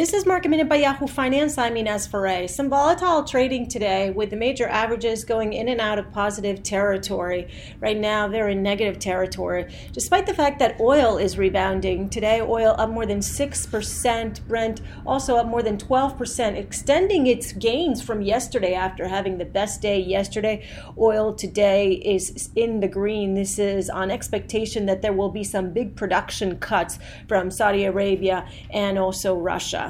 This is Market Minute by Yahoo Finance. I'm Ines Ferre. Some volatile trading today with the major averages going in and out of positive territory. Right now, they're in negative territory. Despite the fact that oil is rebounding, today oil up more than 6%, Brent also up more than 12%, extending its gains from yesterday after having the best day yesterday. Oil today is in the green. This is on expectation that there will be some big production cuts from Saudi Arabia and also Russia.